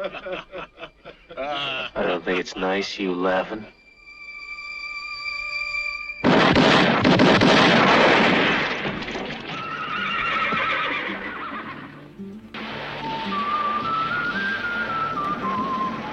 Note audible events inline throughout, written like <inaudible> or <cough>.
<laughs> I don't think it's nice you laughing.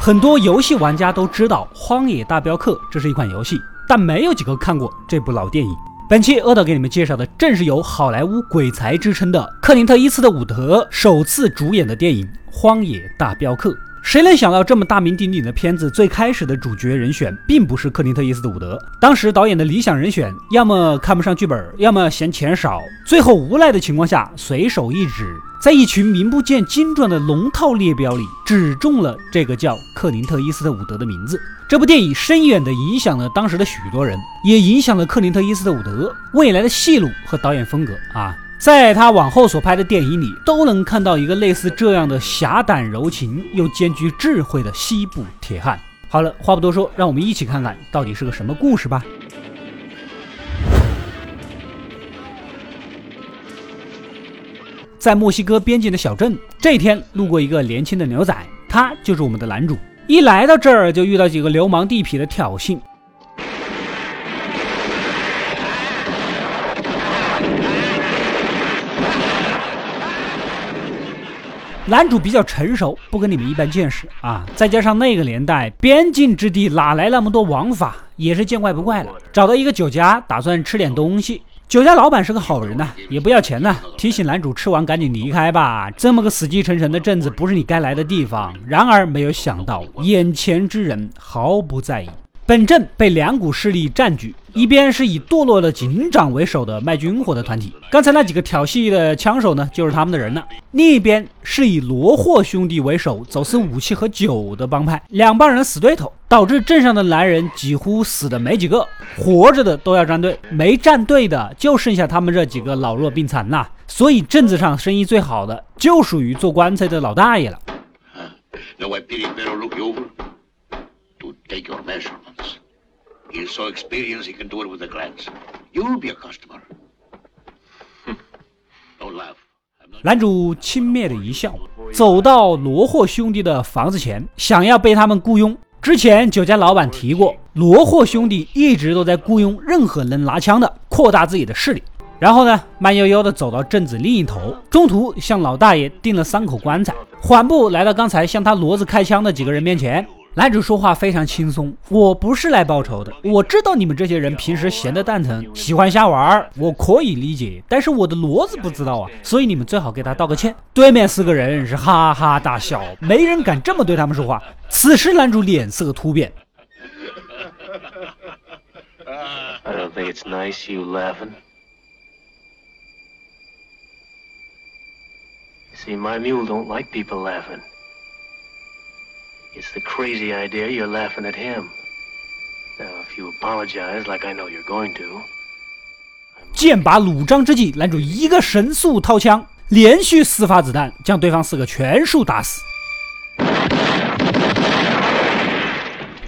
很多游戏玩家都知道《荒野大镖客》这是一款游戏，但没有几个看过这部老电影。本期阿导给你们介绍的正是由好莱坞鬼才之称的克林特·伊斯特伍德首次主演的电影《荒野大镖客》。谁能想到这么大名鼎鼎的片子，最开始的主角人选并不是克林特·伊斯特伍德。当时导演的理想人选，要么看不上剧本，要么嫌钱少。最后无奈的情况下，随手一指，在一群名不见经传的龙套列表里，只中了这个叫克林特·伊斯特伍德的名字。这部电影深远地影响了当时的许多人，也影响了克林特·伊斯特伍德未来的戏路和导演风格啊。在他往后所拍的电影里，都能看到一个类似这样的侠胆柔情又兼具智慧的西部铁汉。好了，话不多说，让我们一起看看到底是个什么故事吧。在墨西哥边境的小镇，这天路过一个年轻的牛仔，他就是我们的男主。一来到这儿，就遇到几个流氓地痞的挑衅。男主比较成熟，不跟你们一般见识啊！再加上那个年代边境之地哪来那么多王法，也是见怪不怪了。找到一个酒家，打算吃点东西。酒家老板是个好人呐，也不要钱呐，提醒男主吃完赶紧离开吧。这么个死气沉沉的镇子，不是你该来的地方。然而没有想到，眼前之人毫不在意。本镇被两股势力占据，一边是以堕落的警长为首的卖军火的团体，刚才那几个挑衅的枪手呢，就是他们的人了；另一边是以罗霍兄弟为首走私武器和酒的帮派，两帮人死对头，导致镇上的男人几乎死的没几个，活着的都要站队，没站队的就剩下他们这几个老弱病残了。所以镇子上生意最好的就属于做棺材的老大爷了。take your measure. He's so experienced he can do it with a glance. You'll be a customer. <laughs> Don't laugh. 男主轻蔑的一笑，走到罗霍兄弟的房子前，想要被他们雇佣。之前酒家老板提过，罗霍兄弟一直都在雇佣任何能拿枪的，扩大自己的势力。然后呢，慢悠悠的走到镇子另一头，中途向老大爷订了三口棺材，缓步来到刚才向他骡子开枪的几个人面前。男主说话非常轻松，我不是来报仇的。我知道你们这些人平时闲得蛋疼，喜欢瞎玩，我可以理解。但是我的骡子不知道啊，所以你们最好给他道个歉。对面四个人是哈哈大笑，没人敢这么对他们说话。此时男主脸色突变。See, my mule don't like people laughing. It's the crazy idea you're laughing at him. Now, if you apologize like I know you're going to. 剑拔弩张之际，男主一个神速掏枪，连续四发子弹将对方四个全数打死。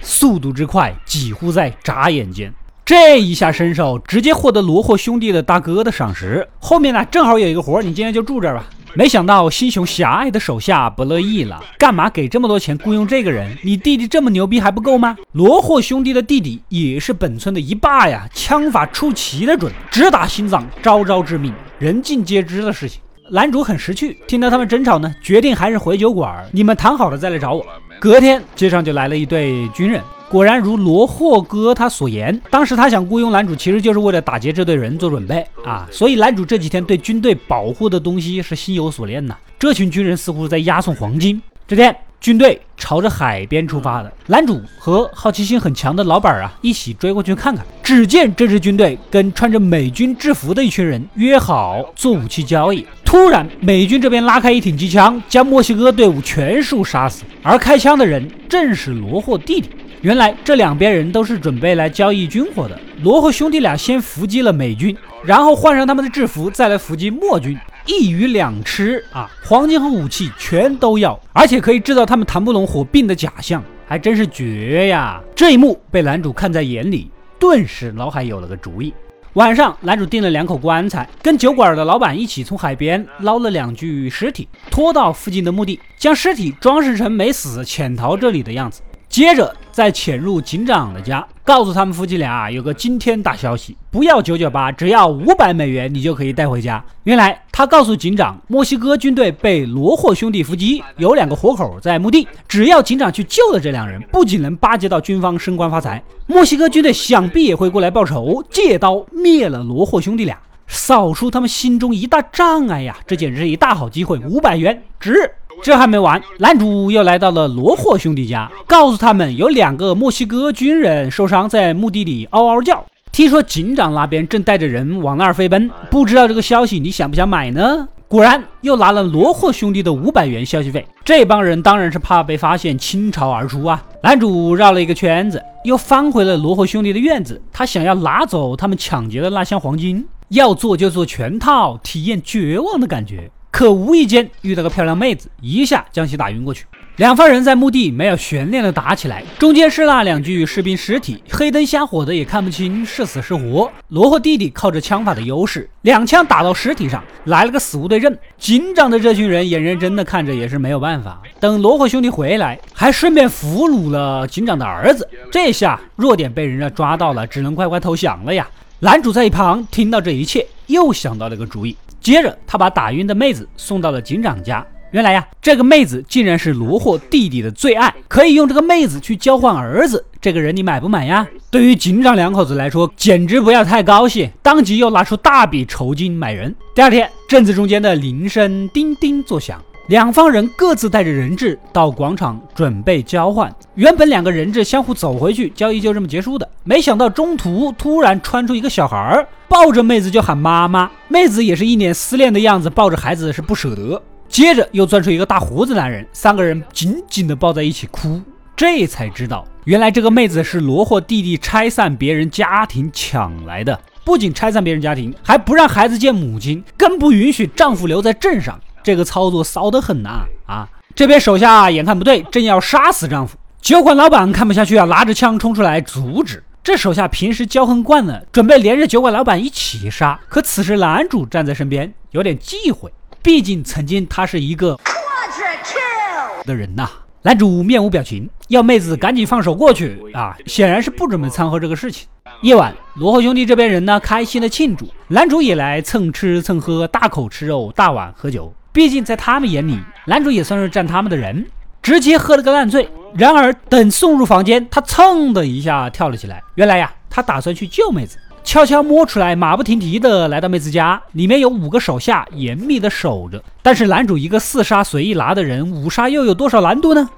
速度之快，几乎在眨眼间。这一下身手，直接获得罗霍兄弟的大哥的赏识。后面呢，正好有一个活，你今天就住这儿吧。没想到心胸狭隘的手下不乐意了，干嘛给这么多钱雇佣这个人？你弟弟这么牛逼还不够吗？罗霍兄弟的弟弟也是本村的一霸呀，枪法出奇的准，直打心脏，招招致命，人尽皆知的事情。男主很识趣，听到他们争吵呢，决定还是回酒馆，你们谈好了再来找我。隔天街上就来了一队军人。果然如罗霍哥他所言，当时他想雇佣男主，其实就是为了打劫这队人做准备啊。所以男主这几天对军队保护的东西是心有所念呐。这群军人似乎在押送黄金。这天，军队朝着海边出发了，男主和好奇心很强的老板啊一起追过去看看。只见这支军队跟穿着美军制服的一群人约好做武器交易。突然，美军这边拉开一挺机枪，将墨西哥队伍全数杀死。而开枪的人正是罗霍弟弟。原来这两边人都是准备来交易军火的。罗和兄弟俩先伏击了美军，然后换上他们的制服，再来伏击墨军，一鱼两吃啊！黄金和武器全都要，而且可以制造他们谈不拢火并的假象，还真是绝呀！这一幕被男主看在眼里，顿时脑海有了个主意。晚上，男主订了两口棺材，跟酒馆的老板一起从海边捞了两具尸体，拖到附近的墓地，将尸体装饰成没死潜逃这里的样子。接着再潜入警长的家，告诉他们夫妻俩有个惊天大消息，不要九九八，只要五百美元，你就可以带回家。原来他告诉警长，墨西哥军队被罗霍兄弟伏击，有两个活口在墓地，只要警长去救了这两人，不仅能巴结到军方升官发财，墨西哥军队想必也会过来报仇，借刀灭了罗霍兄弟俩，扫除他们心中一大障碍呀！这简直是一大好机会，五百元值。这还没完，男主又来到了罗霍兄弟家，告诉他们有两个墨西哥军人受伤，在墓地里嗷嗷叫。听说警长那边正带着人往那儿飞奔，不知道这个消息你想不想买呢？果然又拿了罗霍兄弟的五百元消息费。这帮人当然是怕被发现倾巢而出啊！男主绕了一个圈子，又翻回了罗霍兄弟的院子，他想要拿走他们抢劫的那箱黄金，要做就做全套，体验绝望的感觉。可无意间遇到个漂亮妹子，一下将其打晕过去。两方人在墓地没有悬念的打起来，中间是那两具士兵尸体，黑灯瞎火的也看不清是死是活。罗霍弟弟靠着枪法的优势，两枪打到尸体上，来了个死无对证。警长的这群人眼认真的看着也是没有办法。等罗霍兄弟回来，还顺便俘虏了警长的儿子。这下弱点被人家抓到了，只能乖乖投降了呀。男主在一旁听到这一切，又想到了个主意。接着，他把打晕的妹子送到了警长家。原来呀，这个妹子竟然是罗霍弟弟的最爱，可以用这个妹子去交换儿子。这个人你买不买呀？对于警长两口子来说，简直不要太高兴，当即又拿出大笔酬金买人。第二天，镇子中间的铃声叮叮作响。两方人各自带着人质到广场准备交换。原本两个人质相互走回去，交易就这么结束的。没想到中途突然窜出一个小孩儿，抱着妹子就喊妈妈。妹子也是一脸思念的样子，抱着孩子是不舍得。接着又钻出一个大胡子男人，三个人紧紧的抱在一起哭。这才知道，原来这个妹子是罗霍弟弟拆散别人家庭抢来的。不仅拆散别人家庭，还不让孩子见母亲，更不允许丈夫留在镇上。这个操作骚得很呐！啊，这边手下眼看不对，正要杀死丈夫，酒馆老板看不下去啊，拿着枪冲出来阻止。这手下平时骄横惯了，准备连着酒馆老板一起杀。可此时男主站在身边，有点忌讳，毕竟曾经他是一个的人呐。男主面无表情，要妹子赶紧放手过去啊，显然是不准备掺和这个事情。夜晚，罗霍兄弟这边人呢，开心的庆祝，男主也来蹭吃蹭喝，大口吃肉，大碗喝酒。毕竟在他们眼里，男主也算是占他们的人，直接喝了个烂醉。然而等送入房间，他噌的一下跳了起来。原来呀，他打算去救妹子，悄悄摸出来，马不停蹄的来到妹子家，里面有五个手下严密的守着。但是男主一个四杀随意拿的人，五杀又有多少难度呢？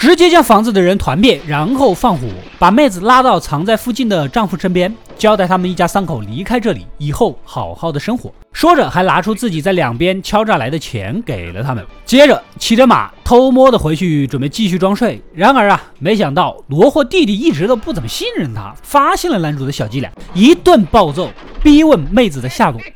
直接将房子的人团灭，然后放火，把妹子拉到藏在附近的丈夫身边，交代他们一家三口离开这里，以后好好的生活。说着，还拿出自己在两边敲诈来的钱给了他们。接着骑着马偷摸的回去，准备继续装睡。然而啊，没想到罗霍弟弟一直都不怎么信任他，发现了男主的小伎俩，一顿暴揍，逼问妹子的下落。<laughs>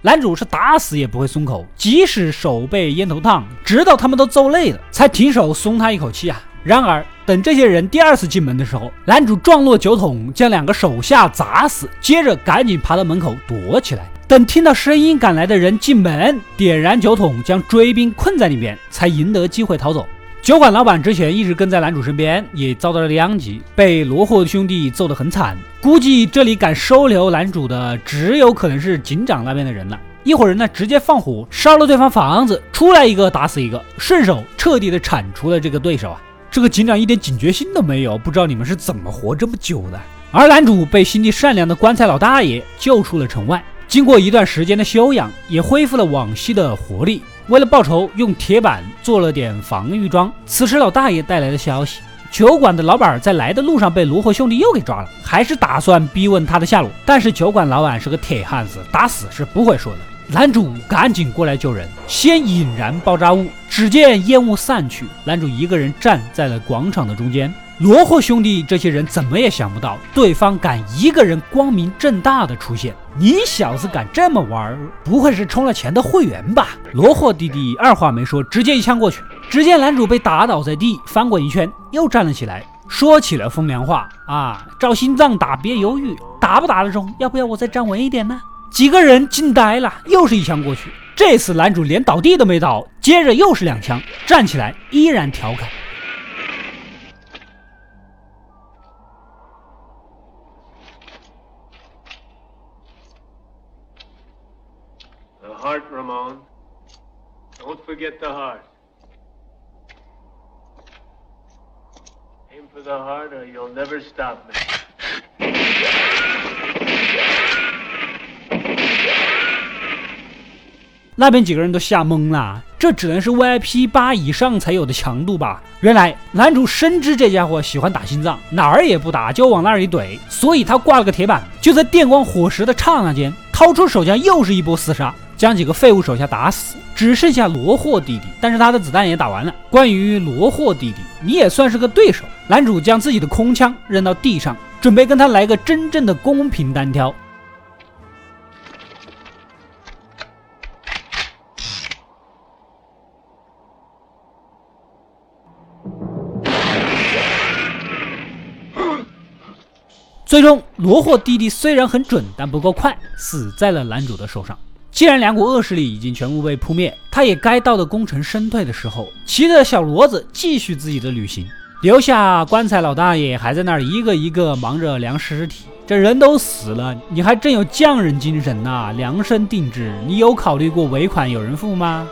男主是打死也不会松口，即使手被烟头烫，直到他们都揍累了，才停手松他一口气啊。然而，等这些人第二次进门的时候，男主撞落酒桶，将两个手下砸死，接着赶紧爬到门口躲起来。等听到声音赶来的人进门，点燃酒桶，将追兵困在里面，才赢得机会逃走。酒馆老板之前一直跟在男主身边，也遭到了殃及，被罗霍兄弟揍得很惨。估计这里敢收留男主的，只有可能是警长那边的人了。一伙人呢，直接放火烧了对方房子，出来一个打死一个，顺手彻底的铲除了这个对手啊！这个警长一点警觉心都没有，不知道你们是怎么活这么久的。而男主被心地善良的棺材老大爷救出了城外，经过一段时间的休养，也恢复了往昔的活力。为了报仇，用铁板做了点防御装。此时，老大爷带来的消息：酒馆的老板在来的路上被罗霍兄弟又给抓了，还是打算逼问他的下落。但是酒馆老板是个铁汉子，打死是不会说的。男主赶紧过来救人，先引燃爆炸物，只见烟雾散去，男主一个人站在了广场的中间。罗霍兄弟这些人怎么也想不到，对方敢一个人光明正大的出现。你小子敢这么玩，不会是充了钱的会员吧？罗霍弟弟二话没说，直接一枪过去。只见男主被打倒在地，翻滚一圈，又站了起来，说起了风凉话啊，照心脏打，别犹豫，打不打得中？要不要我再站稳一点呢？几个人惊呆了，又是一枪过去。这次男主连倒地都没倒，接着又是两枪，站起来依然调侃。Heart, Ramon. Don't forget the heart. Aim for the heart or you'll never stop me. <laughs> 那边几个人都吓懵了，这只能是 VIP 八以上才有的强度吧？原来男主深知这家伙喜欢打心脏，哪儿也不打就往那儿一怼，所以他挂了个铁板，就在电光火石的刹那间，掏出手枪又是一波厮杀，将几个废物手下打死，只剩下罗霍弟弟，但是他的子弹也打完了。关于罗霍弟弟，你也算是个对手。男主将自己的空枪扔到地上，准备跟他来个真正的公平单挑。最终，罗霍弟弟虽然很准，但不够快，死在了男主的手上。既然两股恶势力已经全部被扑灭，他也该到的功成身退的时候，骑着小骡子继续自己的旅行，留下棺材老大爷还在那儿一个一个忙着量尸体。这人都死了，你还真有匠人精神呐！量身定制，你有考虑过尾款有人付吗？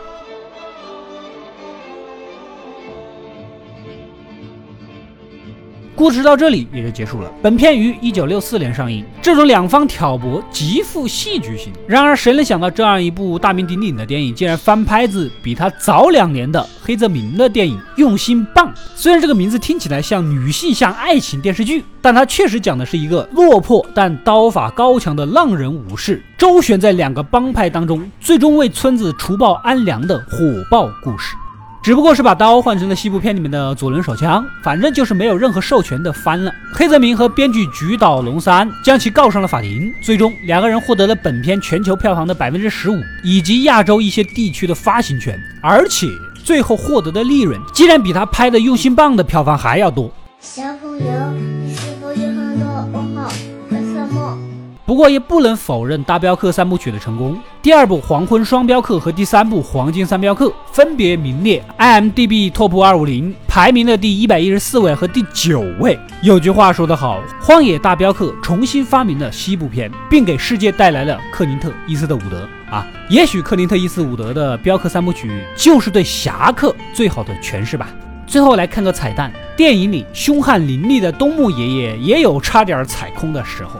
故事到这里也就结束了。本片于一九六四年上映，这种两方挑拨极富戏剧性。然而，谁能想到这样一部大名鼎鼎的电影，竟然翻拍自比他早两年的黑泽明的电影《用心棒》？虽然这个名字听起来像女性向爱情电视剧，但它确实讲的是一个落魄但刀法高强的浪人武士，周旋在两个帮派当中，最终为村子除暴安良的火爆故事。只不过是把刀换成了西部片里面的左轮手枪，反正就是没有任何授权的翻了。黑泽明和编剧菊岛龙三将其告上了法庭，最终两个人获得了本片全球票房的百分之十五，以及亚洲一些地区的发行权，而且最后获得的利润竟然比他拍的《用心棒》的票房还要多。小朋友，你是否有很多问号？为什么？不过也不能否认大镖客三部曲的成功。第二部《黄昏双镖客》和第三部《黄金三镖客》分别名列 IMDB TOP 二五零排名的第一百一十四位和第九位。有句话说得好，《荒野大镖客》重新发明了西部片，并给世界带来了克林特·伊斯特伍德啊。也许克林特·伊斯特伍德的镖客三部曲就是对侠客最好的诠释吧。最后来看个彩蛋，电影里凶悍凌厉的东木爷爷也有差点踩空的时候。